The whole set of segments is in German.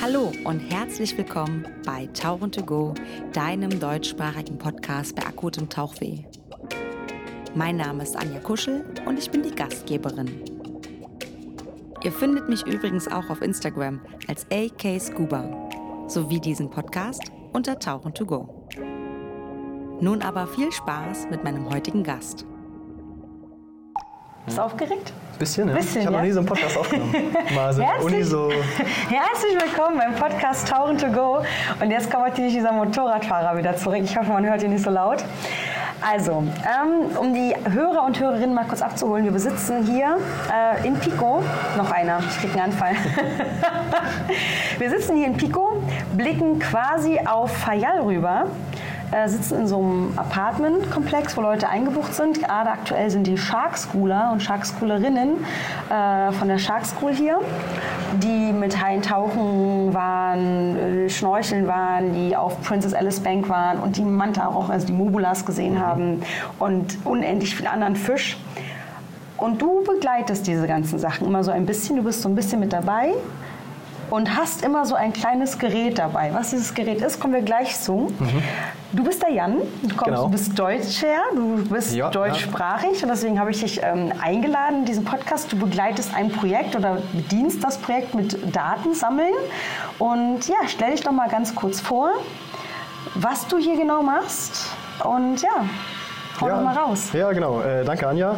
Hallo und herzlich willkommen bei Tauchen to Go, deinem deutschsprachigen Podcast bei akutem Tauchweh. Mein Name ist Anja Kuschel und ich bin die Gastgeberin. Ihr findet mich übrigens auch auf Instagram als AK Scuba sowie diesen Podcast unter Tauchen to Go. Nun aber viel Spaß mit meinem heutigen Gast. Bist du aufgeregt? Bisschen, ja. Bisschen, ich habe ja? noch nie so einen Podcast aufgenommen. Mal so Herzlich- Uni so. Herzlich willkommen beim Podcast Tauchen to Go. Und jetzt kommt natürlich dieser Motorradfahrer wieder zurück. Ich hoffe, man hört ihn nicht so laut. Also, ähm, um die Hörer und Hörerinnen mal kurz abzuholen, wir besitzen hier äh, in Pico, noch einer, ich krieg einen Anfall. wir sitzen hier in Pico, blicken quasi auf Fayal rüber, äh, sitzen in so einem Apartmentkomplex, wo Leute eingebucht sind. Gerade aktuell sind die Shark Schooler und Shark Schoolerinnen äh, von der Shark School hier, die mit Haien tauchen waren, äh, schnorcheln waren, die auf Princess Alice Bank waren und die Manta auch, also die Mobulas gesehen haben und unendlich viel anderen Fisch. Und du begleitest diese ganzen Sachen immer so ein bisschen, du bist so ein bisschen mit dabei und hast immer so ein kleines Gerät dabei. Was dieses Gerät ist, kommen wir gleich zu. Du bist der Jan, du, kommst, Genau. du bist Deutscher, du bist Ja, deutschsprachig und deswegen habe ich dich ähm, eingeladen in diesen Podcast. Du begleitest ein Projekt oder bedienst das Projekt mit Datensammeln. Und ja, stell dich doch mal ganz kurz vor, was du hier genau machst. Und ja, hau doch mal raus. Ja, genau. Äh, danke, Anja.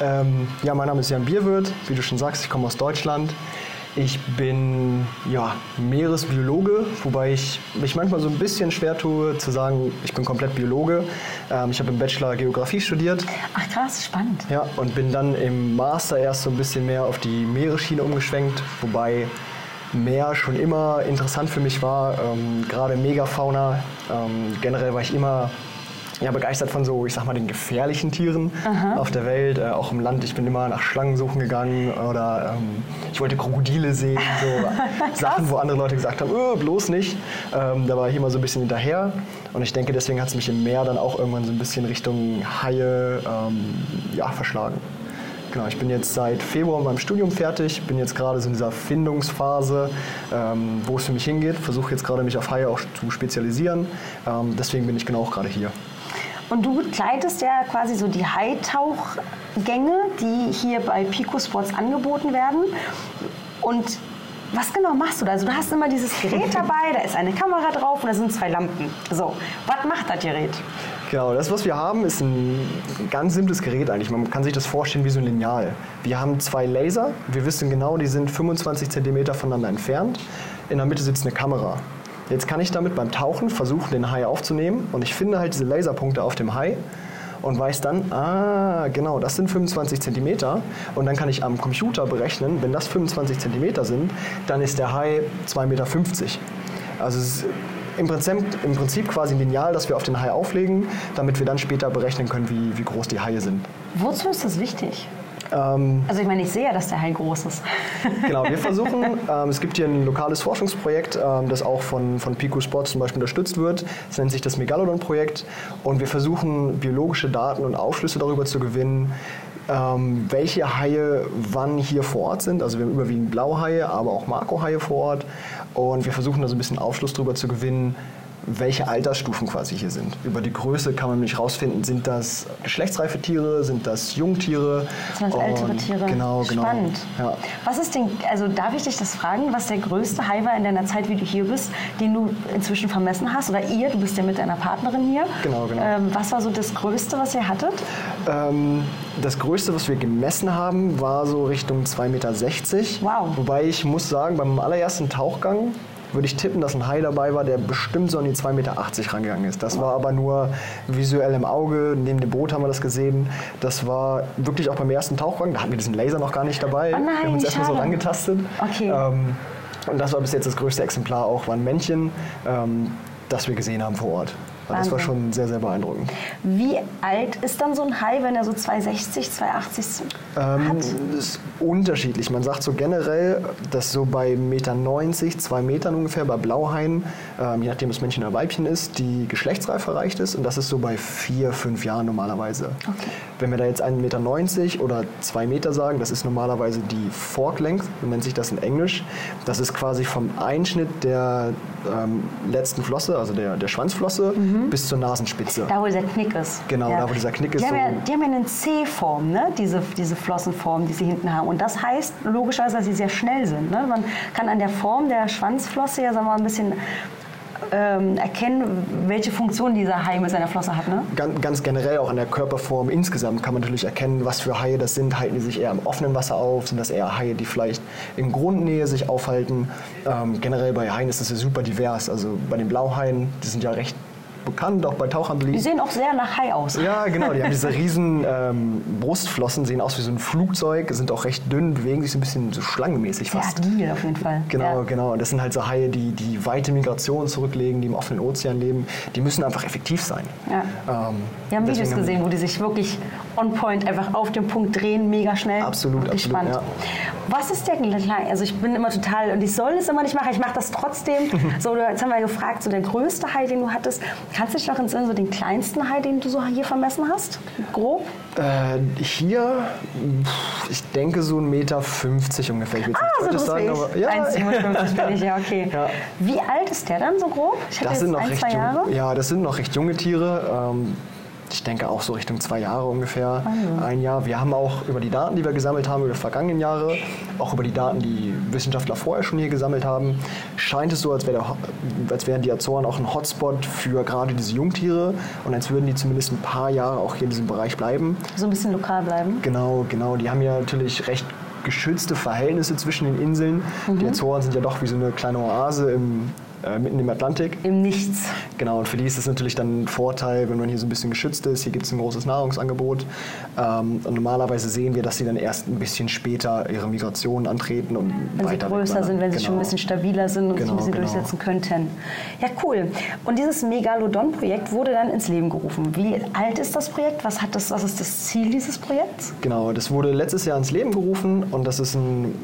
Ähm, ja, mein Name ist Jan Bierwirth. Wie du schon sagst, ich komme aus Deutschland. Ich bin ja, Meeresbiologe, wobei ich mich manchmal so ein bisschen schwer tue zu sagen, ich bin komplett Biologe. Ähm, ich habe im Bachelor Geografie studiert Ach krass, spannend. ja, und bin dann im Master erst so ein bisschen mehr auf die Meeresschiene umgeschwenkt, wobei Meer schon immer interessant für mich war, ähm, gerade Megafauna. Ähm, generell war ich immer ja, begeistert von so, ich sag mal, den gefährlichen Tieren auf der Welt, äh, auch im Land. Ich bin immer nach Schlangen suchen gegangen oder ähm, ich wollte Krokodile sehen, so Sachen, wo andere Leute gesagt haben, "Öh, bloß nicht. Ähm, da war ich immer so ein bisschen hinterher und ich denke, deswegen hat es mich im Meer dann auch irgendwann so ein bisschen Richtung Haie ähm, ja, verschlagen. Genau, ich bin jetzt seit Februar mit meinem Studium fertig, bin jetzt gerade so in dieser Findungsphase, ähm, wo es für mich hingeht, versuche jetzt gerade mich auf Haie auch zu spezialisieren. Ähm, deswegen bin ich genau auch gerade hier. Und du begleitest ja quasi so die Haitauchgänge, die hier bei Pico Sports angeboten werden. Und was genau machst du da? Also du hast immer dieses Gerät dabei, da ist eine Kamera drauf und da sind zwei Lampen. So, was macht das Gerät? Genau, das, was wir haben, ist ein ganz simples Gerät eigentlich. Man kann sich das vorstellen wie so ein Lineal. Wir haben zwei Laser. Wir wissen genau, die sind 25 cm voneinander entfernt. In der Mitte sitzt eine Kamera. Jetzt kann ich damit beim Tauchen versuchen, den Hai aufzunehmen. Und ich finde halt diese Laserpunkte auf dem Hai und weiß dann, ah, genau, das sind 25 cm. Und dann kann ich am Computer berechnen, wenn das 25 cm sind, dann ist der Hai 2,50 Meter. Also im Prinzip, im Prinzip quasi ein Lineal, das wir auf den Hai auflegen, damit wir dann später berechnen können, wie, wie groß die Haie sind. Wozu ist das wichtig? Ähm, Also ich meine, ich sehe ja, dass der Hai groß ist. Genau, wir versuchen, ähm, es gibt hier ein lokales Forschungsprojekt, ähm, das auch von, von Pico Sports zum Beispiel unterstützt wird. Es nennt sich das Megalodon-Projekt. Und wir versuchen, biologische Daten und Aufschlüsse darüber zu gewinnen, ähm, welche Haie wann hier vor Ort sind. Also wir haben überwiegend Blauhaie, aber auch Marco-Haie vor Ort. Und wir versuchen da so ein bisschen Aufschluss darüber zu gewinnen, welche Altersstufen quasi hier sind. Über die Größe kann man nämlich rausfinden, sind das geschlechtsreife Tiere, sind das Jungtiere? Sind das ältere Tiere? Genau, genau. Spannend. Ja. Was ist denn, also darf ich dich das fragen, was der größte Hai war in deiner Zeit, wie du hier bist, den du inzwischen vermessen hast? Oder ihr, du bist ja mit deiner Partnerin hier. Genau, genau. Ähm, was war so das Größte, was ihr hattet? Ähm, das Größte, was wir gemessen haben, war so Richtung 2,60 Meter. Wow. Wobei ich muss sagen, beim allerersten Tauchgang würde ich tippen, dass ein Hai dabei war, der bestimmt so an die 2,80 Meter rangegangen ist. Das war aber nur visuell im Auge. Neben dem Boot haben wir das gesehen. Das war wirklich auch beim ersten Tauchgang. Da hatten wir diesen Laser noch gar nicht dabei. Oh nein, wir haben uns erstmal so rangetastet. Okay. Ähm, und das war bis jetzt das größte Exemplar auch, war ein Männchen, ähm, das wir gesehen haben vor Ort. Also das war Wahnsinn. schon sehr, sehr beeindruckend. Wie alt ist dann so ein Hai, wenn er so 260, 280 Ähm, hat? das ist unterschiedlich. Man sagt so generell, dass so bei 1,90 Meter, 2 Metern ungefähr bei Blauhaien, ähm, je nachdem, ob es Männchen oder Weibchen ist, die Geschlechtsreife erreicht ist. Und das ist so bei 4, 5 Jahren normalerweise. Okay. Wenn wir da jetzt 1,90 Meter oder 2 Meter sagen, das ist normalerweise die Fork Length, nennt sich das in Englisch. Das ist quasi vom Einschnitt der ähm, letzten Flosse, also der, der Schwanzflosse, bis zur Nasenspitze. Da, wo dieser Knick ist. Genau, da, wo dieser Knick ist, Die haben, so- ja, die haben ja eine C-Form, ne? diese, diese Flossenform, die sie hinten haben. Und das heißt logischerweise, dass sie sehr schnell sind. Ne? Man kann an der Form der Schwanzflosse ja sagen wir mal, ein bisschen ähm, erkennen, welche Funktion dieser Hai mit seiner Flosse hat. Ne? Ganz, ganz generell auch an der Körperform insgesamt kann man natürlich erkennen, was für Haie das sind. Halten die sich eher im offenen Wasser auf? Sind das eher Haie, die vielleicht in Grundnähe sich aufhalten? Ähm, generell bei Haien ist das ja super divers. Also bei den Blauhaien, die sind ja recht bekannt, auch bei Tauchern Die sehen auch sehr nach Hai aus. Ja, genau. Die haben diese riesen ähm, Brustflossen, sehen aus wie so ein Flugzeug, sind auch recht dünn, bewegen sich so ein bisschen so schlangenmäßig fast. agil auf jeden Fall. Genau, Ja. genau. Und das sind halt so Haie, die die weite Migration zurücklegen, die im offenen Ozean leben. Die müssen einfach effektiv sein. Ja. Ähm, Wir haben Videos gesehen, wo die sich wirklich on point einfach auf den Punkt drehen, mega schnell. Absolut, wirklich absolut, spannend. Was ist der kleine? Also ich bin immer total und ich soll es immer nicht machen. Ich mache das trotzdem. so, jetzt haben wir gefragt, so der größte Hai, den du hattest. Kannst du dich noch entsinnen, so den kleinsten Hai, den du so hier vermessen hast? Grob? Äh, hier, ich denke so 1,50 Meter ungefähr. Ich will Ah, so groß sagen, aber ja, 1,57 bin ich, ja, okay. Ja. Wie alt ist der dann so grob? Das sind noch ein, recht. Jung, ja, das sind noch recht junge Tiere. Ähm, ich denke auch so Richtung zwei Jahre ungefähr, ein Jahr. Wir haben auch über die Daten, die wir gesammelt haben über die vergangenen Jahre, auch über die Daten, die Wissenschaftler vorher schon hier gesammelt haben, scheint es so, als, wäre der, als wären die Azoren auch ein Hotspot für gerade diese Jungtiere und als würden die zumindest ein paar Jahre auch hier in diesem Bereich bleiben. So ein bisschen lokal bleiben. Genau, genau. Die haben ja natürlich recht geschützte Verhältnisse zwischen den Inseln. Mhm. Die Azoren sind ja doch wie so eine kleine Oase im, äh, mitten im Atlantik. Im Nichts. Genau, und für die ist es natürlich dann ein Vorteil, wenn man hier so ein bisschen geschützt ist. Hier gibt es ein großes Nahrungsangebot. Ähm, und normalerweise sehen wir, dass sie dann erst ein bisschen später ihre Migration antreten und Wenn sie weiter größer wegwandern. sind, wenn sie schon ein Genau. bisschen stabiler sind und sich Genau, ein bisschen genau. durchsetzen könnten. Ja, cool. Und dieses Megalodon-Projekt wurde dann ins Leben gerufen. Wie alt ist das Projekt? Was, hat das, was ist das Ziel dieses Projekts? Genau, das wurde letztes Jahr ins Leben gerufen und das ist ein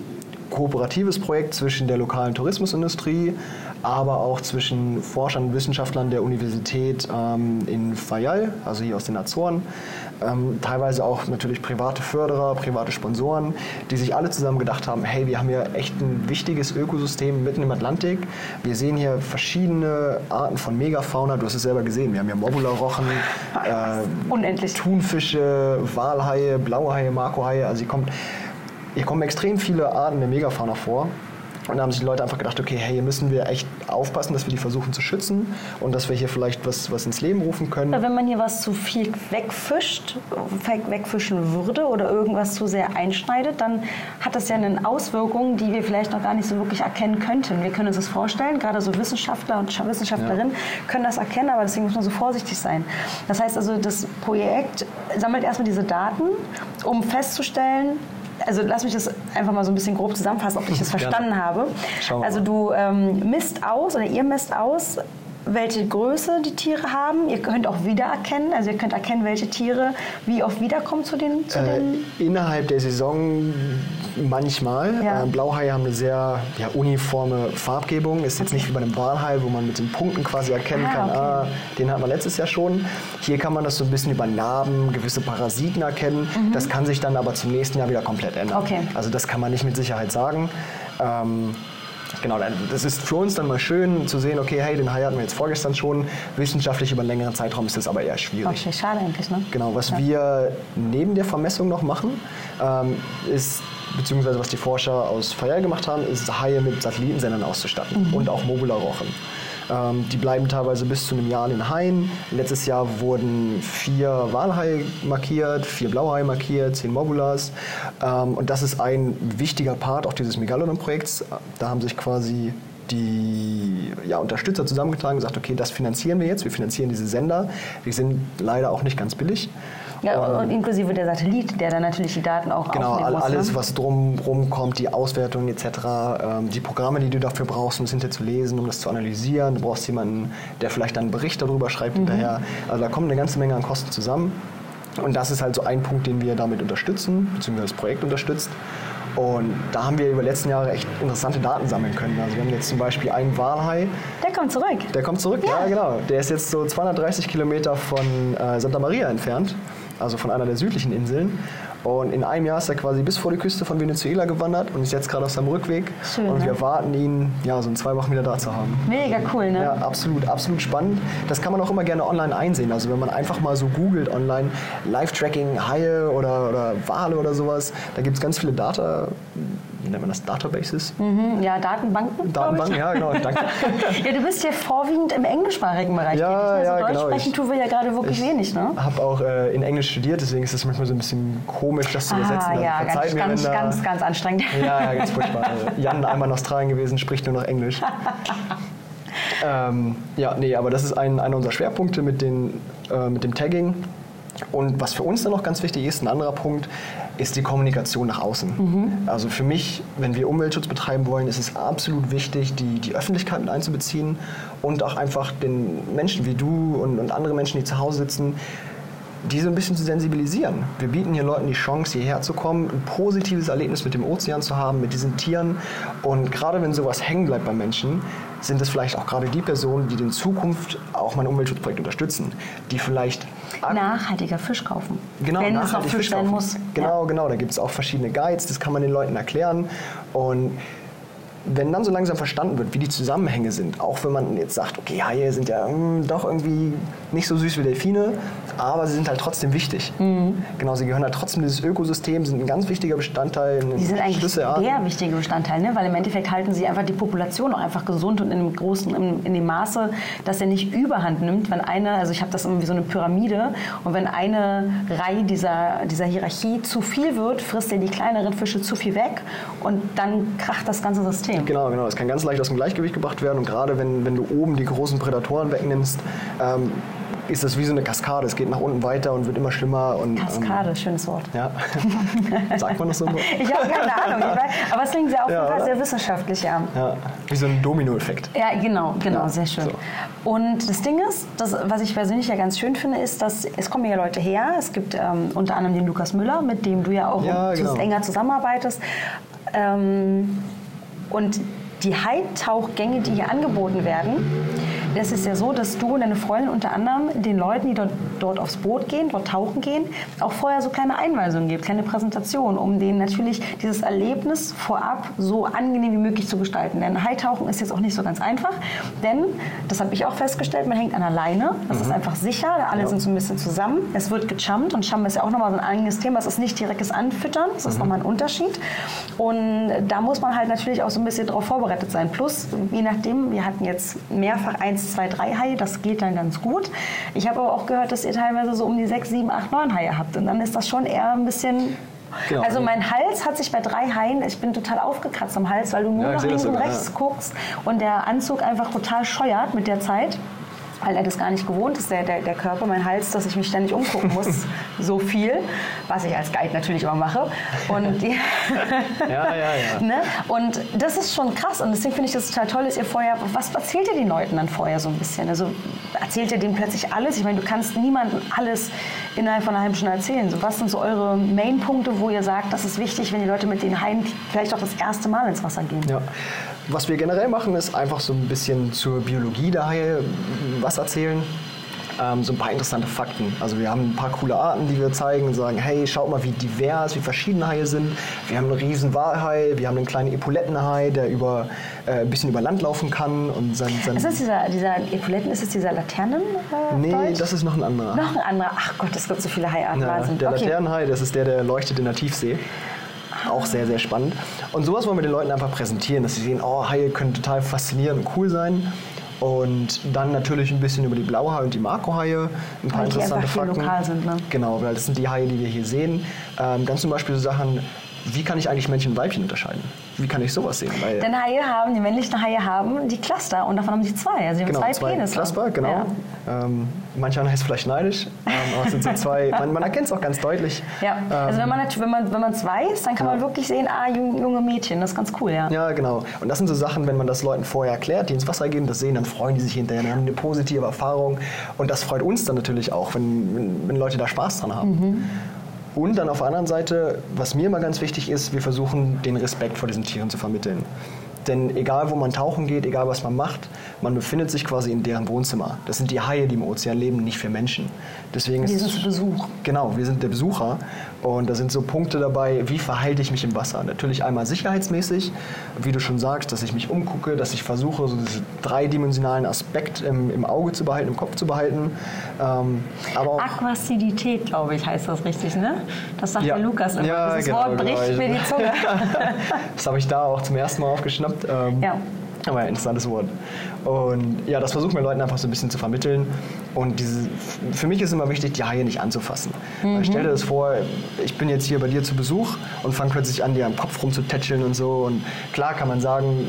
kooperatives Projekt zwischen der lokalen Tourismusindustrie, aber auch zwischen Forschern und Wissenschaftlern der Universität ähm, in Fayal, also hier aus den Azoren, ähm, teilweise auch natürlich private Förderer, private Sponsoren, die sich alle zusammen gedacht haben, hey, wir haben hier echt ein wichtiges Ökosystem mitten im Atlantik. Wir sehen hier verschiedene Arten von Megafauna. Du hast es selber gesehen. Wir haben hier Mobula-Rochen, äh, Unendlich. Thunfische, Walhaie, Blauhaie, Markohaie. Also hier, kommt, hier kommen extrem viele Arten der Megafauna vor. Und da haben sich die Leute einfach gedacht, okay, hey, hier müssen wir echt aufpassen, dass wir die versuchen zu schützen und dass wir hier vielleicht was, was ins Leben rufen können. Wenn man hier was zu viel wegfischt, weg- wegfischen würde oder irgendwas zu sehr einschneidet, dann hat das ja eine Auswirkung, die wir vielleicht noch gar nicht so wirklich erkennen könnten. Wir können uns das vorstellen, gerade so Wissenschaftler und Scha- Wissenschaftlerinnen können das erkennen, aber deswegen muss man so vorsichtig sein. Das heißt also, das Projekt sammelt erstmal diese Daten, um festzustellen, also lass mich das einfach mal so ein bisschen grob zusammenfassen, ob ich das Gerne. verstanden habe. Schauen wir Also du ähm, misst aus oder ihr misst aus, welche Größe die Tiere haben. Ihr könnt auch wiedererkennen, also ihr könnt erkennen, welche Tiere wie oft wiederkommen zu den, zu Äh, den innerhalb der Saison manchmal. Ja. Äh, Blauhaie haben eine sehr ja, uniforme Farbgebung. Ist jetzt nicht wie bei einem Walhai, wo man mit den Punkten quasi erkennen Ah, kann, okay. ah, den hat man letztes Jahr schon. Hier kann man das so ein bisschen über Narben, gewisse Parasiten erkennen. Das kann sich dann aber zum nächsten Jahr wieder komplett ändern. Mhm. Okay. Also das kann man nicht mit Sicherheit sagen. Ähm, Genau, das ist für uns dann mal schön zu sehen, okay, hey, den Hai hatten wir jetzt vorgestern schon. Wissenschaftlich über einen längeren Zeitraum ist das aber eher schwierig. Okay, schade eigentlich, ne? Genau, was wir neben der Vermessung noch machen, ähm, ist, beziehungsweise was die Forscher aus Fayal gemacht haben, ist Haie mit Satellitensendern auszustatten und auch Mobula-Rochen. Ähm, die bleiben teilweise bis zu einem Jahr in den Haien. Letztes Jahr wurden vier Walhaie markiert, vier Blauhaie markiert, zehn Mobulas. Ähm, und das ist ein wichtiger Part auch dieses Megalodon-Projekts. Da haben sich quasi die ja, Unterstützer zusammengetragen und gesagt, okay, das finanzieren wir jetzt, wir finanzieren diese Sender. Die sind leider auch nicht ganz billig. Ja, und inklusive der Satellit, der dann natürlich die Daten auch Genau, aufnehmen muss. alles, ne? was drumherum kommt, die Auswertung etc., ähm, die Programme, die du dafür brauchst, um es hinterher zu lesen, um das zu analysieren. Du brauchst jemanden, der vielleicht dann einen Bericht darüber schreibt Mhm. hinterher. Also da kommt eine ganze Menge an Kosten zusammen. Und das ist halt so ein Punkt, den wir damit unterstützen, beziehungsweise das Projekt unterstützt. Und da haben wir über die letzten Jahre echt interessante Daten sammeln können. Also wir haben jetzt zum Beispiel einen Walhai, Der kommt zurück. der kommt zurück, ja, genau. Der ist jetzt so 230 Kilometer von äh, Santa Maria entfernt, also von einer der südlichen Inseln. Und in einem Jahr ist er quasi bis vor die Küste von Venezuela gewandert und ist jetzt gerade auf seinem Rückweg. Schön, und ne? wir warten ihn, ja, so in zwei Wochen wieder da zu haben. Mega cool, ne? Ja, absolut, absolut spannend. Das kann man auch immer gerne online einsehen. Also wenn man einfach mal so googelt online, Live-Tracking, Haie oder, oder Wale oder sowas, da gibt es ganz viele Data, nennt man das, Databases? Mhm, ja, Datenbanken. Datenbanken, ich. ja genau, danke. Ja, du bist hier vorwiegend im englischsprachigen Bereich Ja, ne? ja, also Deutsch genau. sprechen Ich- tun wir ja gerade wirklich ich wenig, ne? habe auch äh, in Englisch studiert, deswegen ist es manchmal so ein bisschen komisch, das zu übersetzen. Ah, Also ja, verzeiht ganz, mir, ganz, wenn da- ganz, ganz anstrengend. Ja, ja, ganz furchtbar. Also Jan, einmal in Australien gewesen, spricht nur noch Englisch. ähm, ja, nee, aber das ist ein, einer unserer Schwerpunkte mit, den, äh, mit dem Tagging. Und was für uns dann noch ganz wichtig ist, ein anderer Punkt, ist die Kommunikation nach außen. Also für mich, wenn wir Umweltschutz betreiben wollen, ist es absolut wichtig, die, die Öffentlichkeit mit einzubeziehen und auch einfach den Menschen wie du und, und andere Menschen, die zu Hause sitzen, die so ein bisschen zu sensibilisieren. Wir bieten hier Leuten die Chance, hierher zu kommen, ein positives Erlebnis mit dem Ozean zu haben, mit diesen Tieren. Und gerade wenn sowas hängen bleibt bei Menschen, sind es vielleicht auch gerade die Personen, die in Zukunft auch mein Umweltschutzprojekt unterstützen, die vielleicht Nachhaltiger Fisch kaufen. Genau, Wenn es noch Fisch sein kaufen. muss. Genau, genau. Da gibt es auch verschiedene Guides, das kann man den Leuten erklären. Und wenn dann so langsam verstanden wird, wie die Zusammenhänge sind, auch wenn man jetzt sagt, okay, Haie sind ja hm, doch irgendwie nicht so süß wie Delfine, aber sie sind halt trotzdem wichtig. Mhm. Genau, sie gehören halt trotzdem dieses Ökosystem, sind ein ganz wichtiger Bestandteil. Die sind eigentlich der wichtige Bestandteil, ne? weil im Endeffekt halten sie einfach die Population auch einfach gesund und in dem großen, in, in dem Maße, dass er nicht Überhand nimmt, wenn eine, also ich habe das immer wie so eine Pyramide und wenn eine Reihe dieser, dieser Hierarchie zu viel wird, frisst er die kleineren Fische zu viel weg und dann kracht das ganze System. Genau, genau. Das kann ganz leicht aus dem Gleichgewicht gebracht werden. Und gerade wenn, wenn du oben die großen Prädatoren wegnimmst, ähm, ist das wie so eine Kaskade. Es geht nach unten weiter und wird immer schlimmer. Und, Kaskade, schönes Wort. Ähm, ja. Sagt man das so? Ich habe keine Ahnung, weiß, aber es klingt sehr, auf jeden Fall sehr wissenschaftlich, ja. Ja, wie so ein Dominoeffekt. Ja, genau, genau, Ja, sehr schön. so. Und das Ding ist, das, was ich persönlich ja ganz schön finde, ist, dass es kommen ja Leute her. Es gibt ähm, unter anderem den Lukas Müller, mit dem du ja auch Ja, genau. enger zusammenarbeitest. Ähm, und die Heimtauchgänge, die hier angeboten werden, das ist ja so, dass du und deine Freundin unter anderem den Leuten, die dort, dort aufs Boot gehen, dort tauchen gehen, auch vorher so kleine Einweisungen gibt, kleine Präsentationen, um denen natürlich dieses Erlebnis vorab so angenehm wie möglich zu gestalten. Denn Haitauchen ist jetzt auch nicht so ganz einfach, denn, das habe ich auch festgestellt, man hängt an der Leine, das ist einfach sicher, alle sind so ein bisschen zusammen, es wird gechumpt und Chummen ist ja auch nochmal so ein eigenes Thema, es ist nicht direktes Anfüttern, das ist nochmal ein Unterschied. Und da muss man halt natürlich auch so ein bisschen darauf vorbereitet sein. Plus, je nachdem, wir hatten jetzt mehrfach 1, 2, 3 Haie, das geht dann ganz gut. Ich habe aber auch gehört, dass ihr teilweise so um die 6, 7, 8, 9 Haie habt und dann ist das schon eher ein bisschen... Genau. Also mein Hals hat sich bei drei Haien, ich bin total aufgekratzt am Hals, weil du nur Ja, nach links und rechts ja. guckst und der Anzug einfach total scheuert mit der Zeit. Weil er das gar nicht gewohnt ist, der, der, der Körper, mein Hals, dass ich mich ständig umgucken muss, so viel, was ich als Guide natürlich immer mache. Und, Ja, ja, ja. ne? und das ist schon krass und deswegen finde ich das total toll, dass ihr vorher, was erzählt ihr den Leuten dann vorher so ein bisschen? Also erzählt ihr denen plötzlich alles? Ich meine, du kannst niemandem alles innerhalb von einer halben Stunde erzählen. So, was sind so eure Main-Punkte, wo ihr sagt, das ist wichtig, wenn die Leute mit den Haien vielleicht auch das erste Mal ins Wasser gehen? Ja. Was wir generell machen, ist einfach so ein bisschen zur Biologie der Haie was erzählen. Ähm, so ein paar interessante Fakten. Also wir haben ein paar coole Arten, die wir zeigen und sagen, hey, schaut mal, wie divers, wie verschiedene Haie sind. Wir haben einen riesen Walhai, wir haben einen kleinen Epaulettenhai, der über, äh, ein bisschen über Land laufen kann. Und sein, sein Ist es dieser, dieser Epauletten, ist es dieser Laternen? Äh, nee, Deutsch? das ist noch ein anderer. Noch ein anderer. Ach Gott, es gibt so viele Haiarten. Ja, der okay. Laternenhai, das ist der, der leuchtet in der Tiefsee. Auch sehr, sehr spannend. Und sowas wollen wir den Leuten einfach präsentieren, dass sie sehen, oh, Haie können total faszinierend und cool sein. Und dann natürlich ein bisschen über die Blauhaie und die Makrohaie, ein paar Weil die interessante hier Fakten. lokal sind, ne? Genau, weil das sind die Haie, die wir hier sehen. Ähm, ganz zum Beispiel so Sachen, wie kann ich eigentlich Männchen und Weibchen unterscheiden? Wie kann ich sowas sehen? Weil Denn Haie haben, die männlichen Haie haben die Cluster und davon haben sie zwei. Also sie genau, haben zwei, zwei Penisse. Cluster, genau. Ja. Ähm, manch einer ist vielleicht neidisch, ähm, aber es sind so zwei, man, man erkennt es auch ganz deutlich. Ja, also wenn man es wenn man, wenn weiß, dann kann ja. man wirklich sehen, ah, junge Mädchen, das ist ganz cool, ja. Ja, genau. Und das sind so Sachen, wenn man das Leuten vorher erklärt, die ins Wasser gehen, das sehen, dann freuen die sich hinterher, dann haben eine positive Erfahrung. Und das freut uns dann natürlich auch, wenn, wenn, wenn Leute da Spaß dran haben. Mhm. Und dann auf der anderen Seite, was mir immer ganz wichtig ist, wir versuchen den Respekt vor diesen Tieren zu vermitteln. Denn egal, wo man tauchen geht, egal, was man macht, man befindet sich quasi in deren Wohnzimmer. Das sind die Haie, die im Ozean leben, nicht für Menschen. Deswegen wir sind zu Besuch. Genau, wir sind der Besucher. Und da sind so Punkte dabei, wie verhalte ich mich im Wasser. Natürlich einmal sicherheitsmäßig, wie du schon sagst, dass ich mich umgucke, dass ich versuche, so diesen dreidimensionalen Aspekt im, im Auge zu behalten, im Kopf zu behalten. Ähm, aber Aquacidität, glaube ich, heißt das richtig, ne? Das sagt ja. der Lukas immer. Ja, Dieses genau, Wort bricht genau. mir die Zunge. das habe ich da auch zum ersten Mal aufgeschnappt. Ähm, ja. Aber ein interessantes Wort. Und ja, das versuchen wir Leuten einfach so ein bisschen zu vermitteln. Und diese, für mich ist immer wichtig, die Haie nicht anzufassen. Mhm. Stell dir das vor, ich bin jetzt hier bei dir zu Besuch und fange plötzlich an, dir am Kopf rumzutätscheln und so. Und klar kann man sagen,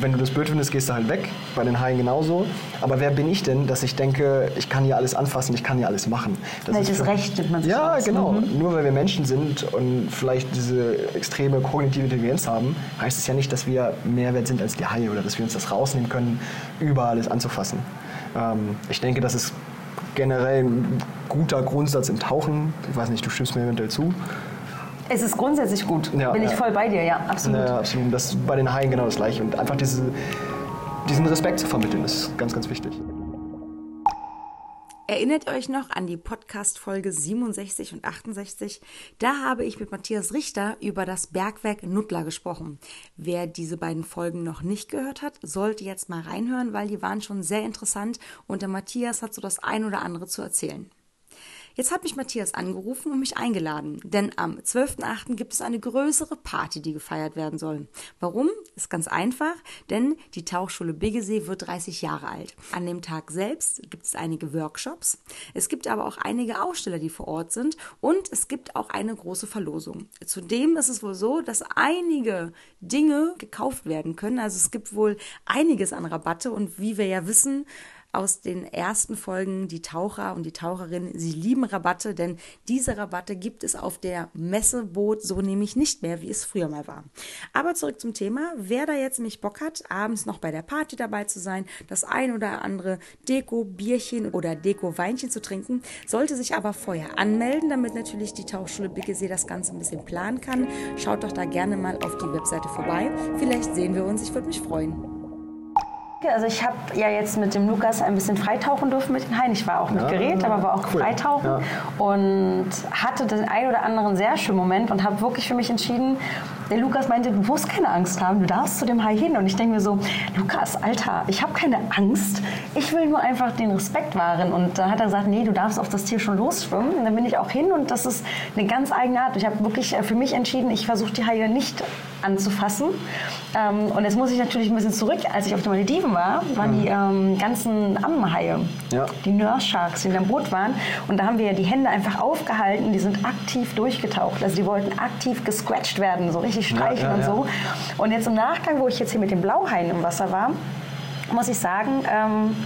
wenn du das blöd findest, gehst du halt weg. Bei den Haien genauso. Aber wer bin ich denn, dass ich denke, ich kann hier alles anfassen, ich kann hier alles machen? Das Welches Recht nimmt man sich Ja, aus. genau. Mhm. Nur weil wir Menschen sind und vielleicht diese extreme kognitive Intelligenz haben, heißt es ja nicht, dass wir mehr wert sind als die Haie oder dass wir uns das rausnehmen können, überall alles anzufassen. Ähm, ich denke, das ist generell ein guter Grundsatz im Tauchen. Ich weiß nicht, du stimmst mir eventuell zu. Es ist grundsätzlich gut. Ja, Bin ich voll bei dir, ja, absolut. Ja, absolut. Das ist bei den Haien genau das gleiche. Und einfach diese, diesen Respekt zu vermitteln, ist ganz, ganz wichtig. Erinnert euch noch an die Podcast-Folge 67 und 68? Da habe ich mit Matthias Richter über das Bergwerk Nuttler gesprochen. Wer diese beiden Folgen noch nicht gehört hat, sollte jetzt mal reinhören, weil die waren schon sehr interessant und der Matthias hat so das ein oder andere zu erzählen. Jetzt hat mich Matthias angerufen und mich eingeladen, denn am 12.8. gibt es eine größere Party, die gefeiert werden soll. Warum? Ist ganz einfach, denn die Tauchschule Biggesee wird 30 Jahre alt. An dem Tag selbst gibt es einige Workshops. Es gibt aber auch einige Aussteller, die vor Ort sind und es gibt auch eine große Verlosung. Zudem ist es wohl so, dass einige Dinge gekauft werden können. Also es gibt wohl einiges an Rabatte und wie wir ja wissen, aus den ersten Folgen, die Taucher und die Taucherinnen, sie lieben Rabatte, denn diese Rabatte gibt es auf der Messeboot so nämlich nicht mehr, wie es früher mal war. Aber zurück zum Thema. Wer da jetzt nämlich Bock hat, abends noch bei der Party dabei zu sein, das ein oder andere Deko-Bierchen oder Deko-Weinchen zu trinken, sollte sich aber vorher anmelden, damit natürlich die Tauchschule Biggesee das Ganze ein bisschen planen kann. Schaut doch da gerne mal auf die Webseite vorbei. Vielleicht sehen wir uns, ich würde mich freuen. Also ich habe ja jetzt mit dem Lukas ein bisschen freitauchen dürfen mit den Haien. Ich war auch mit ja, Gerät, aber war auch cool. freitauchen ja. und hatte den ein oder anderen sehr schönen Moment und habe wirklich für mich entschieden, der Lukas meinte, du musst keine Angst haben, du darfst zu dem Hai hin. Und ich denke mir so, Lukas, Alter, ich habe keine Angst. Ich will nur einfach den Respekt wahren. Und dann hat er gesagt, nee, du darfst auf das Tier schon losschwimmen. Und dann bin ich auch hin und das ist eine ganz eigene Art. Ich habe wirklich äh, für mich entschieden, ich versuche die Haie nicht anzufassen. Ähm, und jetzt muss ich natürlich ein bisschen zurück. Als ich auf den Malediven war, waren mhm. die ähm, ganzen Ammenhaie, ja. die Nurse Sharks, die in dem Boot waren. Und da haben wir ja die Hände einfach aufgehalten. Die sind aktiv durchgetaucht. Also die wollten aktiv gescratcht werden, so richtig streichen ja, ja, und so. Und jetzt im Nachgang, wo ich jetzt hier mit dem Blauhain im Wasser war, muss ich sagen, ähm,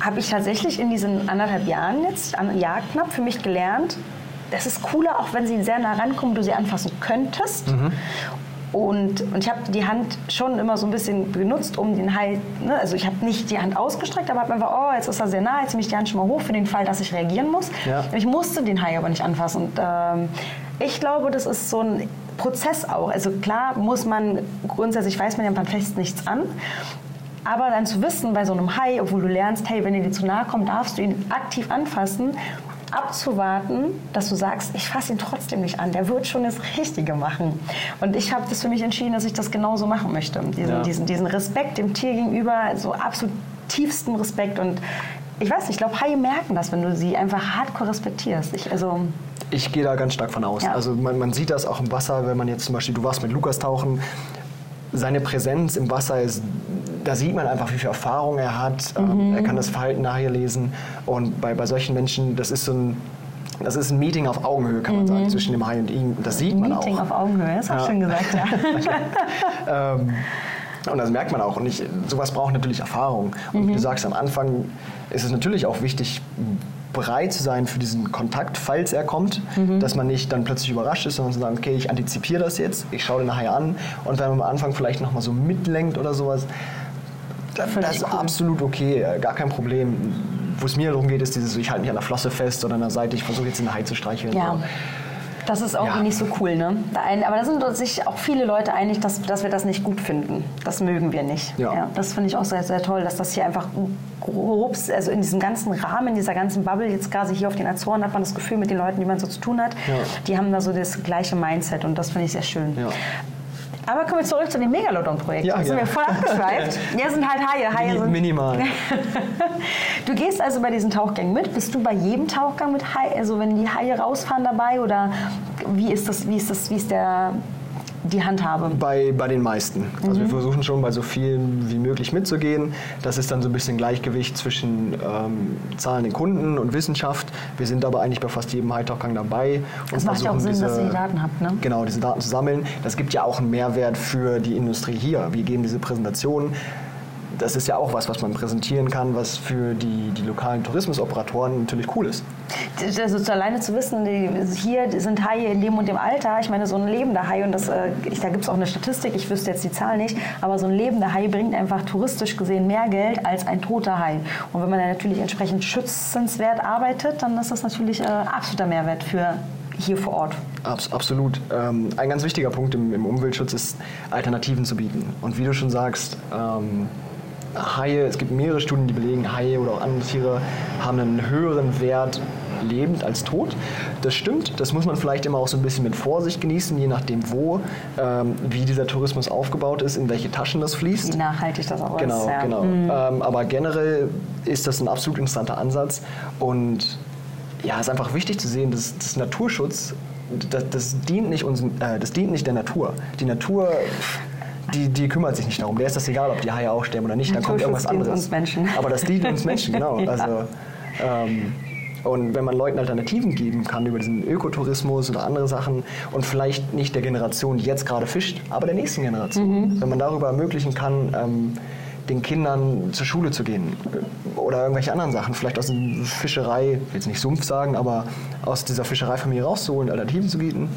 habe ich tatsächlich in diesen anderthalb Jahren jetzt, ein Jahr knapp, für mich gelernt, das ist cooler, auch wenn sie sehr nah rankommen, du sie anfassen könntest. Mhm. Und, und ich habe die Hand schon immer so ein bisschen benutzt, um den Hai, ne? also ich habe nicht die Hand ausgestreckt, aber habe einfach, oh, jetzt ist er sehr nah, jetzt nehme ich die Hand schon mal hoch für den Fall, dass ich reagieren muss. Ja. Ich musste den Hai aber nicht anfassen. Und ähm, ich glaube, das ist so ein Prozess auch. Also klar muss man, grundsätzlich weiß man ja man fest nichts an. Aber dann zu wissen, bei so einem Hai, obwohl du lernst, hey, wenn er dir zu nahe kommt, darfst du ihn aktiv anfassen, abzuwarten, dass du sagst, ich fasse ihn trotzdem nicht an, der wird schon das Richtige machen. Und ich habe das für mich entschieden, dass ich das genauso machen möchte. Diesen, ja. diesen, diesen Respekt dem Tier gegenüber, so absolut tiefsten Respekt. Und ich weiß nicht, ich glaube, Haie merken das, wenn du sie einfach hardcore respektierst. Ich, also ich gehe da ganz stark von aus. Ja. Also man, man, sieht das auch im Wasser, wenn man jetzt zum Beispiel, du warst mit Lukas tauchen, seine Präsenz im Wasser ist, da sieht man einfach, wie viel Erfahrung er hat. Ähm, mhm. er kann das Verhalten nachher lesen. Und bei, bei solchen Menschen, das ist so ein das ist ein Meeting auf Augenhöhe, kann man sagen, zwischen dem Hai und ihm. Das sieht man auch. Meeting auf Augenhöhe, auch Ja. schön gesagt, ja. Ähm, und das merkt man auch. Und ich, sowas braucht natürlich Erfahrung. Und Mhm. wie du sagst, am Anfang ist es natürlich auch wichtig, bereit zu sein für diesen Kontakt, falls er kommt, Mhm. dass man nicht dann plötzlich überrascht ist, sondern zu sagen, okay, ich antizipiere das jetzt, ich schaue den nachher an und wenn man am Anfang vielleicht nochmal so mitlenkt oder sowas, das ist cool. absolut okay, äh, gar kein Problem. Wo es mir darum geht, ist dieses, ich halte mich an der Flosse fest oder an der Seite, ich versuche jetzt den Hai zu streicheln. Ja. Das ist auch Ja. nicht so cool, ne? Aber da sind sich auch viele Leute einig, dass, dass wir das nicht gut finden. Das mögen wir nicht. Ja. das finde ich auch sehr, sehr toll, dass das hier einfach grob, also in diesem ganzen Rahmen, in dieser ganzen Bubble, jetzt gerade hier auf den Azoren hat man das Gefühl, mit den Leuten, die man so zu tun hat, Ja. die haben da so das gleiche Mindset und das finde ich sehr schön. Aber kommen wir zurück zu dem Megalodon-Projekt. Ja, da sind wir voll abgeschweift. Ja, sind halt Haie. Haie sind Minimal. Du gehst also bei diesen Tauchgängen mit. Bist du bei jedem Tauchgang mit Hai, also wenn die Haie rausfahren dabei oder wie ist das, wie ist das, wie ist der die Handhabe? Bei, bei den meisten. Also wir Mhm. versuchen schon bei so vielen wie möglich mitzugehen. Das ist dann so ein bisschen Gleichgewicht zwischen ähm, zahlenden Kunden und Wissenschaft. Wir sind aber eigentlich bei fast jedem Hightauchgang dabei. und Das macht ja auch Sinn, dass ihr die Daten habt, ne? Genau, diese Daten zu sammeln. Das gibt ja auch einen Mehrwert für die Industrie hier. Wir geben diese Präsentation. Das ist ja auch was, was man präsentieren kann, was für die, die lokalen Tourismusoperatoren natürlich cool ist. Also alleine zu wissen, die, hier sind Haie in dem und dem Alter. Ich meine, so ein lebender Hai, und das, äh, ich, da gibt es auch eine Statistik, ich wüsste jetzt die Zahl nicht, aber so ein lebender Hai bringt einfach touristisch gesehen mehr Geld als ein toter Hai. Und wenn man dann natürlich entsprechend schützenswert arbeitet, dann ist das natürlich äh, absoluter Mehrwert für hier vor Ort. Abs absolut. Ähm, ein ganz wichtiger Punkt im, im Umweltschutz ist, Alternativen zu bieten. Und wie du schon sagst, ähm, Haie, es gibt mehrere Studien, die belegen, Haie oder auch andere Tiere haben einen höheren Wert lebend als tot. Das stimmt, das muss man vielleicht immer auch so ein bisschen mit Vorsicht genießen, je nachdem wo, ähm, wie dieser Tourismus aufgebaut ist, in welche Taschen das fließt. Wie nachhaltig das auch Genau, ist. Ja. genau. Ähm, aber generell ist das ein absolut interessanter Ansatz und ja, es ist einfach wichtig zu sehen, dass, dass Naturschutz, das, das, dient nicht uns, äh, das dient nicht der Natur. Die Natur, die, die kümmert sich nicht darum. Der ist das egal, ob die Haie auch sterben oder nicht, dann kommt irgendwas anderes. uns Menschen. Aber das dient uns Menschen, genau. Ja. Also, ähm, und wenn man Leuten Alternativen geben kann über diesen Ökotourismus oder andere Sachen und vielleicht nicht der Generation, die jetzt gerade fischt, aber der nächsten Generation, Mhm. wenn man darüber ermöglichen kann, ähm, den Kindern zur Schule zu gehen oder irgendwelche anderen Sachen, vielleicht aus der Fischerei, ich will jetzt nicht Sumpf sagen, aber aus dieser Fischereifamilie rauszuholen, Alternativen zu bieten,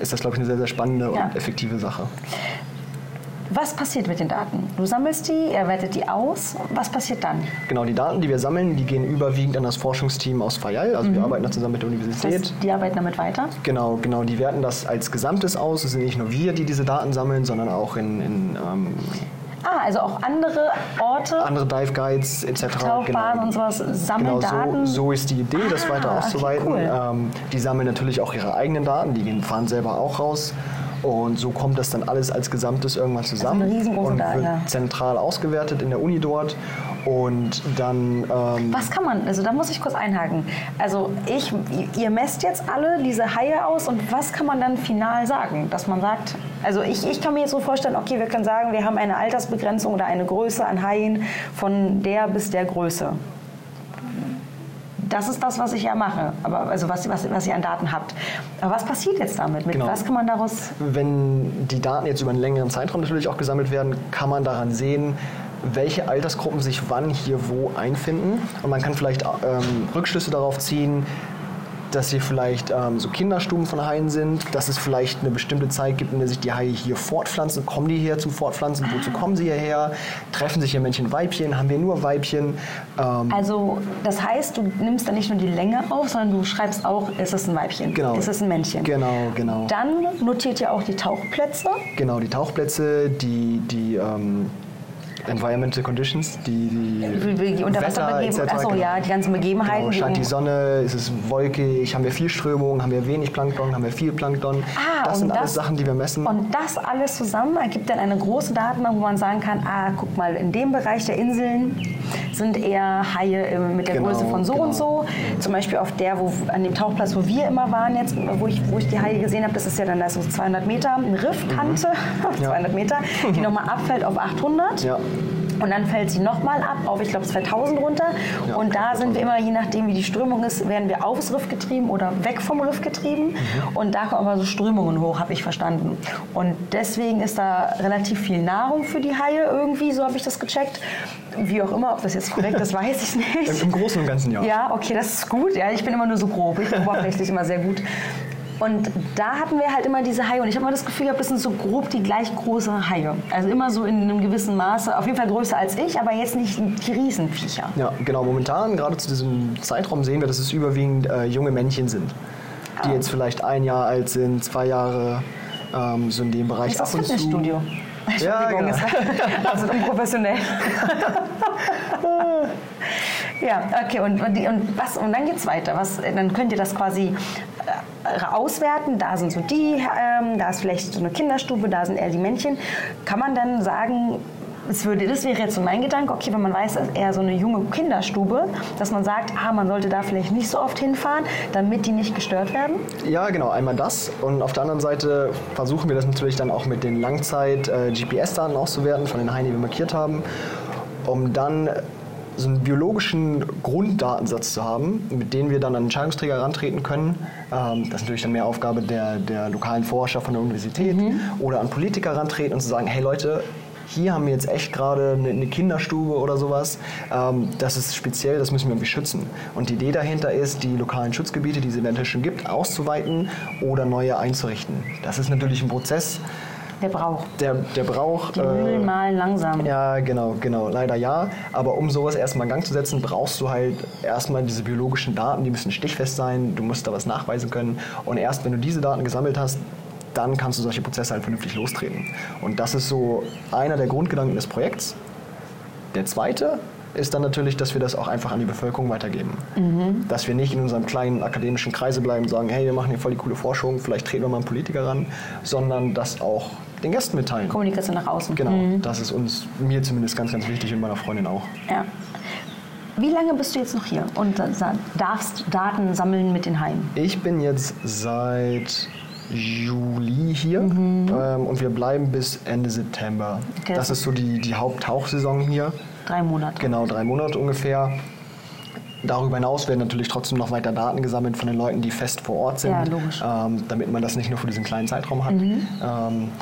ist das, glaube ich, eine sehr, sehr spannende Ja. und effektive Sache. Was passiert mit den Daten? Du sammelst die, ihr wertet die aus. Was passiert dann? Genau, die Daten, die wir sammeln, die gehen überwiegend an das Forschungsteam aus Fayal, also wir arbeiten da zusammen mit der Mhm. Das Universität. heißt, die arbeiten damit weiter. Genau, genau. Die werten das als Gesamtes aus. Es sind nicht nur wir, die diese Daten sammeln, sondern auch in, in ähm, Ah, also auch andere Orte, andere Dive Guides etc. Tauchbahnen und sowas sammeln Genau, Daten. so, so ist die Idee, das Ah, weiter okay, auszuweiten. cool. Ähm, die sammeln natürlich auch ihre eigenen Daten, die fahren selber auch raus. Und so kommt das dann alles als Gesamtes irgendwann zusammen eine riesengroße und Da- wird ja. zentral ausgewertet in der Uni dort. Und dann ähm, Was kann man, also da muss ich kurz einhaken. Also ich, ihr messt jetzt alle diese Haie aus und was kann man dann final sagen? Dass man sagt, also ich, ich kann mir jetzt so vorstellen, okay, wir können sagen, wir haben eine Altersbegrenzung oder eine Größe an Haien von der bis der Größe. Das ist das, was ich ja mache, aber also was, was, was ihr an Daten habt. Aber was passiert jetzt damit? Mit Genau. Was kann man daraus wenn die Daten jetzt über einen längeren Zeitraum natürlich auch gesammelt werden, kann man daran sehen, welche Altersgruppen sich wann hier wo einfinden. Und man kann vielleicht ähm, Rückschlüsse darauf ziehen, dass hier vielleicht ähm, so Kinderstuben von Haien sind, dass es vielleicht eine bestimmte Zeit gibt, in der sich die Haie hier fortpflanzen. Kommen die hier zum Fortpflanzen? Wozu kommen sie hierher? Treffen sich hier Männchen, Weibchen? Haben wir nur Weibchen? Ähm, Also, das heißt, du nimmst dann nicht nur die Länge auf, sondern du schreibst auch, ist es ein Weibchen, Genau. ist es ein Männchen. Genau, genau. Dann notiert ihr auch die Tauchplätze. Genau, die Tauchplätze, die, die ähm, Environmental Conditions, die, die Die Unterwasserbegeben, Wetter etc., achso, genau. ja, die ganzen Begebenheiten. Genau, die scheint die Sonne, ist es wolkig, haben wir viel Strömung, haben wir wenig Plankton, haben wir viel Plankton. Ah, das sind alles Sachen, die wir messen. Und das alles zusammen ergibt dann eine große Datenbank, wo man sagen kann, ah, guck mal, in dem Bereich der Inseln sind eher Haie mit der Genau, Größe von so genau. und so. Zum Beispiel auf der, wo, an dem Tauchplatz, wo wir immer waren jetzt, wo ich, wo ich die Haie gesehen habe, das ist ja dann da so 200 Meter, eine Riffkante, Mhm. Ja. 200 Meter, die nochmal abfällt auf 800. ja, Und dann fällt sie nochmal ab auf, ich glaube, 2000 runter. Ja, und da sind wir 2000. immer, je nachdem wie die Strömung ist, werden wir aufs Riff getrieben oder weg vom Riff getrieben. Mhm. Und da kommen aber so Strömungen hoch, habe ich verstanden. Und deswegen ist da relativ viel Nahrung für die Haie irgendwie, so habe ich das gecheckt. Wie auch immer, ob das jetzt korrekt ist, weiß ich Im, nicht. Im Großen und Ganzen ja. Ja, okay, das ist gut. Ja, ich bin immer nur so grob. Ich bin oberflächlich immer sehr gut. Und da hatten wir halt immer diese Haie. Und ich habe immer das Gefühl gehabt, das sind so grob die gleich große Haie. Also immer so in einem gewissen Maße. Auf jeden Fall größer als ich, aber jetzt nicht die Riesenviecher. Ja, genau. Momentan, gerade zu diesem Zeitraum, sehen wir, dass es überwiegend äh, junge Männchen sind, die Ah. jetzt vielleicht ein Jahr alt sind, zwei Jahre, ähm, so in dem Bereich Ist das ab und zu. Fitnessstudio? Ja, genau. also unprofessionell. ja, okay, und, und, und, was, und dann geht's weiter. Was, dann könnt ihr das quasi auswerten. Da sind so die, ähm, da ist vielleicht so eine Kinderstube, da sind eher die Männchen. Kann man dann sagen, es würde, das wäre jetzt so mein Gedanke, okay, wenn man weiß, das ist eher so eine junge Kinderstube, dass man sagt, ah, man sollte da vielleicht nicht so oft hinfahren, damit die nicht gestört werden. Ja, genau, einmal das. Und auf der anderen Seite versuchen wir das natürlich dann auch mit den Langzeit-GPS-Daten auszuwerten, von den Haien, die wir markiert haben, um dann so einen biologischen Grunddatensatz zu haben, mit dem wir dann an Entscheidungsträger herantreten können. Ähm, das ist natürlich dann mehr Aufgabe der, der lokalen Forscher von der Universität oder an Politiker herantreten und zu sagen, hey Leute, hier haben wir jetzt echt gerade eine, eine Kinderstube oder sowas. Ähm, das ist speziell, das müssen wir irgendwie schützen. Und die Idee dahinter ist, die lokalen Schutzgebiete, die es eventuell schon gibt, auszuweiten oder neue einzurichten. Das ist natürlich ein Prozess, Der braucht. der, der braucht... Die Mühlen malen langsam. ja, genau, genau, leider ja. Aber um sowas erstmal in Gang zu setzen, brauchst du halt erstmal diese biologischen Daten, die müssen stichfest sein, du musst da was nachweisen können. Und erst wenn du diese Daten gesammelt hast, dann kannst du solche Prozesse halt vernünftig lostreten. Und das ist so einer der Grundgedanken des Projekts. Der zweite ist dann natürlich, dass wir das auch einfach an die Bevölkerung weitergeben. Dass wir nicht in unserem kleinen akademischen Kreise bleiben und sagen, hey, wir machen hier voll die coole Forschung, vielleicht treten wir mal einen Politiker ran, sondern das auch den Gästen mitteilen. Kommunikation nach außen. Genau, das ist uns, mir zumindest ganz, ganz wichtig und meiner Freundin auch. Ja. Wie lange bist du jetzt noch hier und darfst Daten sammeln mit den Haien? Ich bin jetzt seit Juli hier ähm, und wir bleiben bis Ende September. Okay, das das ist so die, die Haupttauchsaison hier. Drei Monate. Genau, drei Monate ungefähr. Darüber hinaus werden natürlich trotzdem noch weiter Daten gesammelt von den Leuten, die fest vor Ort sind, Ja. Ähm, damit man das nicht nur für diesen kleinen Zeitraum hat. Ähm,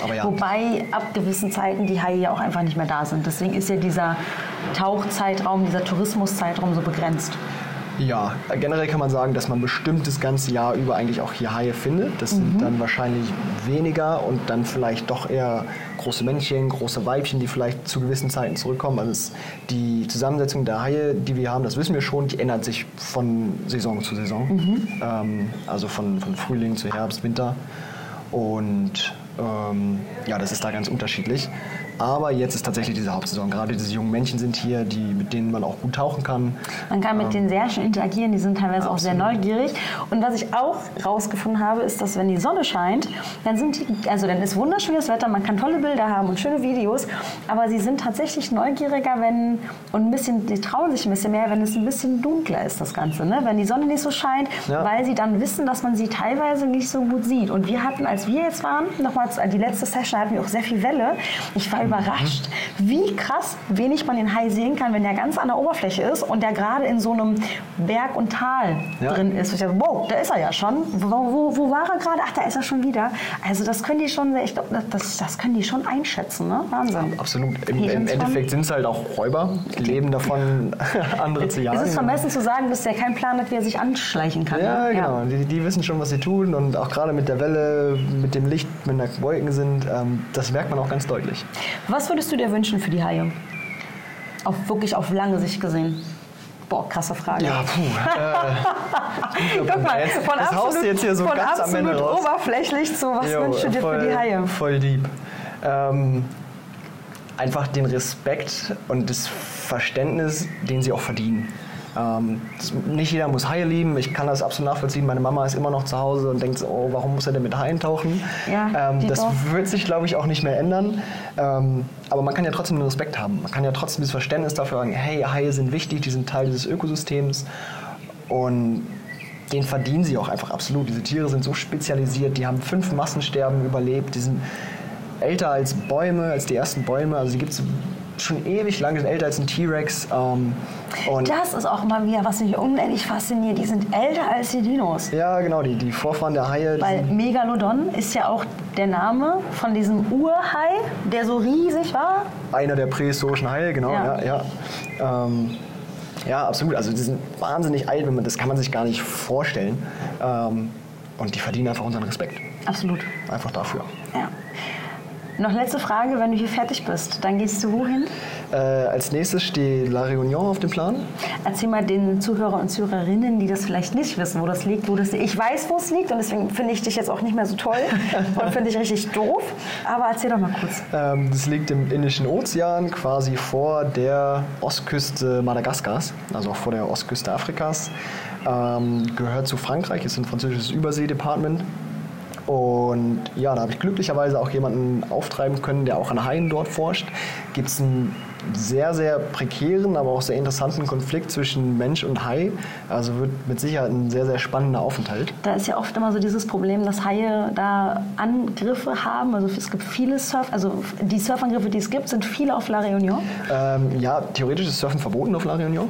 aber ja, Wobei ab gewissen Zeiten die Haie ja auch einfach nicht mehr da sind. Deswegen ist ja dieser Tauchzeitraum, dieser Tourismuszeitraum so begrenzt. Ja, generell kann man sagen, dass man bestimmt das ganze Jahr über eigentlich auch hier Haie findet. Das sind dann wahrscheinlich weniger und dann vielleicht doch eher große Männchen, große Weibchen, die vielleicht zu gewissen Zeiten zurückkommen. Also die Zusammensetzung der Haie, die wir haben, das wissen wir schon, die ändert sich von Saison zu Saison. Ähm, also von, von Frühling zu Herbst, Winter. Und ähm, ja, das ist da ganz unterschiedlich. Aber jetzt ist tatsächlich diese Hauptsaison. Gerade diese jungen Männchen sind hier, die, mit denen man auch gut tauchen kann. Man kann mit denen sehr schön interagieren, die sind teilweise auch sehr neugierig. Und was ich auch rausgefunden habe, ist, dass wenn die Sonne scheint, dann sind die, also dann ist wunderschönes Wetter, man kann tolle Bilder haben und schöne Videos, aber sie sind tatsächlich neugieriger, wenn und ein bisschen, die trauen sich ein bisschen mehr, wenn es ein bisschen dunkler ist, das Ganze. Ne? Wenn die Sonne nicht so scheint, Ja. weil sie dann wissen, dass man sie teilweise nicht so gut sieht. Und wir hatten, als wir jetzt waren, nochmals die letzte Session hatten wir auch sehr viel Welle. Ich war überrascht, wie krass wenig man den Hai sehen kann, wenn der ganz an der Oberfläche ist und der gerade in so einem Berg und Tal Ja. drin ist. Ich dachte, wow, da ist er ja schon. Wo, wo, wo war er gerade? Ach, da ist er schon wieder. Also das können die schon, ich glaube, das, das können die schon einschätzen. Ne? Wahnsinn. Absolut. Im, im Endeffekt sind es halt auch Räuber, die leben davon, andere zu jagen. Es ist vermessen zu sagen, dass der keinen Plan hat, wie er sich anschleichen kann. Ja, ne? genau. Die, die wissen schon, was sie tun und auch gerade mit der Welle, mit dem Licht, wenn da Wolken sind, ähm, das merkt man auch ganz deutlich. Was würdest du dir wünschen für die Haie? Auf, wirklich auf lange Sicht gesehen. Boah, krasse Frage. Ja, puh. Äh, Guck mal, jetzt, von absolut, du jetzt hier so von ganz am Ende absolut raus. oberflächlich zu, was Jo, wünschst du dir voll, für die Haie? Voll deep. Ähm, einfach den Respekt und das Verständnis, den sie auch verdienen. Ähm, nicht jeder muss Haie lieben. Ich kann das absolut nachvollziehen. Meine Mama ist immer noch zu Hause und denkt so, oh, warum muss er denn mit Haien tauchen? Ja, ähm, das doch. wird sich, glaube ich, auch nicht mehr ändern. Ähm, aber man kann ja trotzdem den Respekt haben. Man kann ja trotzdem das Verständnis dafür haben, hey, Haie sind wichtig, die sind Teil dieses Ökosystems. Und den verdienen sie auch einfach absolut. Diese Tiere sind so spezialisiert, die haben fünf Massensterben überlebt, die sind älter als Bäume, als die ersten Bäume. Also die gibt es schon ewig lang, sind älter als ein T-Rex. Ähm, und Das ist auch immer wieder, was mich unendlich fasziniert. Die sind älter als die Dinos. ja, genau, die, die Vorfahren der Haie. Weil Megalodon ist ja auch der Name von diesem Urhai, der so riesig war. Einer der prähistorischen Haie, genau, Ja. ja. Ja, ähm, ja absolut. Also die sind wahnsinnig alt, wenn man, das kann man sich gar nicht vorstellen. Ähm, und die verdienen einfach unseren Respekt. Absolut. Einfach dafür. Ja. Noch letzte Frage, wenn du hier fertig bist, dann gehst du wohin? Äh, als nächstes steht La Réunion auf dem Plan. Erzähl mal den Zuhörer und Zuhörerinnen, die das vielleicht nicht wissen, wo das liegt, wo das Ich weiß, wo es liegt und deswegen finde ich dich jetzt auch nicht mehr so toll und finde ich richtig doof. Aber erzähl doch mal kurz. Ähm, das liegt im Indischen Ozean, quasi vor der Ostküste Madagaskars, also auch vor der Ostküste Afrikas. Ähm, gehört zu Frankreich, ist ein französisches Überseedepartement. Und ja, da habe ich glücklicherweise auch jemanden auftreiben können, der auch an Haien dort forscht. Gibt es einen sehr, sehr prekären, aber auch sehr interessanten Konflikt zwischen Mensch und Hai. Also wird mit Sicherheit ein sehr, sehr spannender Aufenthalt. Da ist ja oft immer so dieses Problem, dass Haie da Angriffe haben. Also es gibt viele Surf, also die Surfangriffe, die es gibt, sind viele auf La Réunion. Ähm, ja, theoretisch ist Surfen verboten auf La Réunion.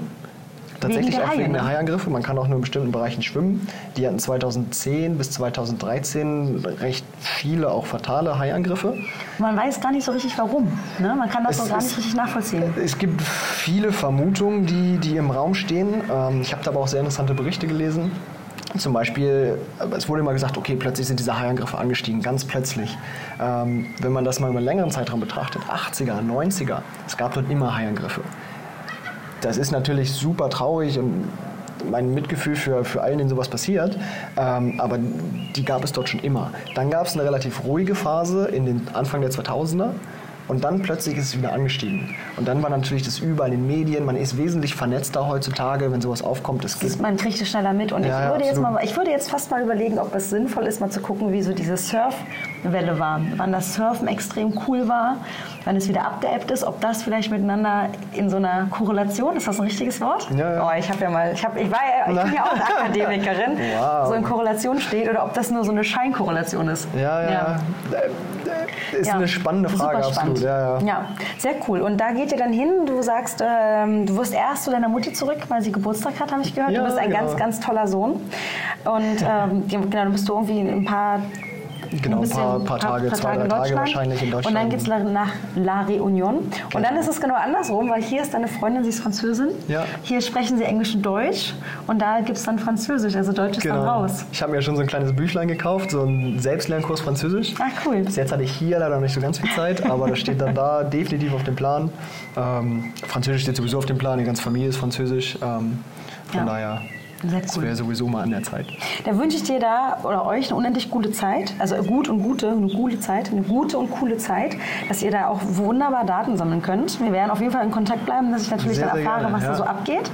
Tatsächlich der auch wegen ne? der Haiangriffe. Man kann auch nur in bestimmten Bereichen schwimmen. Die hatten 2010 bis 2013 recht viele auch fatale Haiangriffe. Man weiß gar nicht so richtig warum. Ne? Man kann das Es so gar nicht richtig nachvollziehen. Es gibt viele Vermutungen, die, die im Raum stehen. Ähm, ich habe da aber auch sehr interessante Berichte gelesen. Zum Beispiel, äh, es wurde immer gesagt, okay, plötzlich sind diese Haiangriffe angestiegen, ganz plötzlich. Ähm, wenn man das mal über einen längeren Zeitraum betrachtet, 80er, 90er, es gab dort immer Haiangriffe. Das ist natürlich super traurig und mein Mitgefühl für, für allen, denen sowas passiert. Ähm, aber die gab es dort schon immer. Dann gab es eine relativ ruhige Phase in den Anfang der 2000er. Und dann plötzlich ist es wieder angestiegen. Und dann war natürlich das überall in den Medien. Man ist wesentlich vernetzter heutzutage, wenn sowas aufkommt. Es gibt Man kriegt es schneller mit. Und Ja, ich, ja, würde jetzt absolut. mal, ich würde jetzt fast mal überlegen, ob es sinnvoll ist, mal zu gucken, wie so diese Surfwelle war. Wann das Surfen extrem cool war, wann es wieder abgeebbt ist, ob das vielleicht miteinander in so einer Korrelation, ist das ein richtiges Wort? Ja, ja. Oh, ich habe ja mal, ich, hab, ich war ja, ich bin ja auch eine Akademikerin, Wow. so in Korrelation steht oder ob das nur so eine Scheinkorrelation ist. Ja, ja. Äh, äh, Ist Ja, eine spannende Frage, super absolut. Ja, ja. ja, sehr cool. Und da geht ihr dann hin, du sagst, ähm, du wirst erst zu deiner Mutti zurück, weil sie Geburtstag hat, habe ich gehört. Ja, du bist ein genau. ganz, ganz toller Sohn. Und ähm, genau, dann bist du irgendwie ein paar Genau, ein paar, paar Tage, zwei, drei Tage wahrscheinlich in Deutschland. Und dann geht es nach La Réunion. Und dann ist es genau andersrum, weil hier ist deine Freundin, sie ist Französin. Ja. Hier sprechen sie Englisch und Deutsch. Und da gibt es dann Französisch, also Deutsch ist dann raus. Ich habe mir schon so ein kleines Büchlein gekauft, so einen Selbstlernkurs Französisch. Ah, cool. Bis jetzt hatte ich hier leider noch nicht so ganz viel Zeit, aber das steht dann da definitiv auf dem Plan. Ähm, Französisch steht sowieso auf dem Plan, die ganze Familie ist Französisch. Ähm, von Ja. daher, Sehr das cool. wäre sowieso mal an der Zeit. Da wünsche ich dir da oder euch eine unendlich gute Zeit, also gut und gute, eine gute Zeit, eine gute und coole Zeit, dass ihr da auch wunderbar Daten sammeln könnt. Wir werden auf jeden Fall in Kontakt bleiben, dass ich natürlich Sehr, dann erfahre, gerne, was da ja. so abgeht.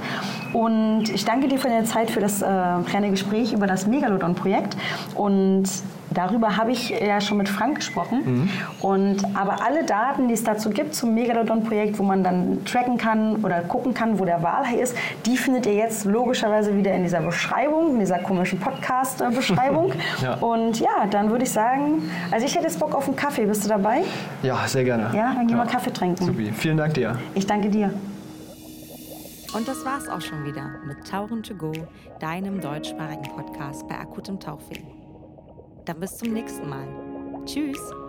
Und ich danke dir für deine Zeit, für das äh, kleine Gespräch über das Megalodon-Projekt. Und darüber habe ich ja schon mit Frank gesprochen. Mhm. Und aber alle Daten, die es dazu gibt zum Megalodon-Projekt, wo man dann tracken kann oder gucken kann, wo der Walhai ist, die findet ihr jetzt logischerweise wieder in dieser Beschreibung, in dieser komischen Podcast-Beschreibung. Ja. Und ja, dann würde ich sagen, also ich hätte jetzt Bock auf einen Kaffee. Bist du dabei? Ja, sehr gerne. Ja, dann gehen wir Kaffee trinken. Supi. Vielen Dank dir. Ich danke dir. Und das war's auch schon wieder mit Tauchen to go, deinem deutschsprachigen Podcast bei akutem Tauchweh. Dann bis zum nächsten Mal. Tschüss!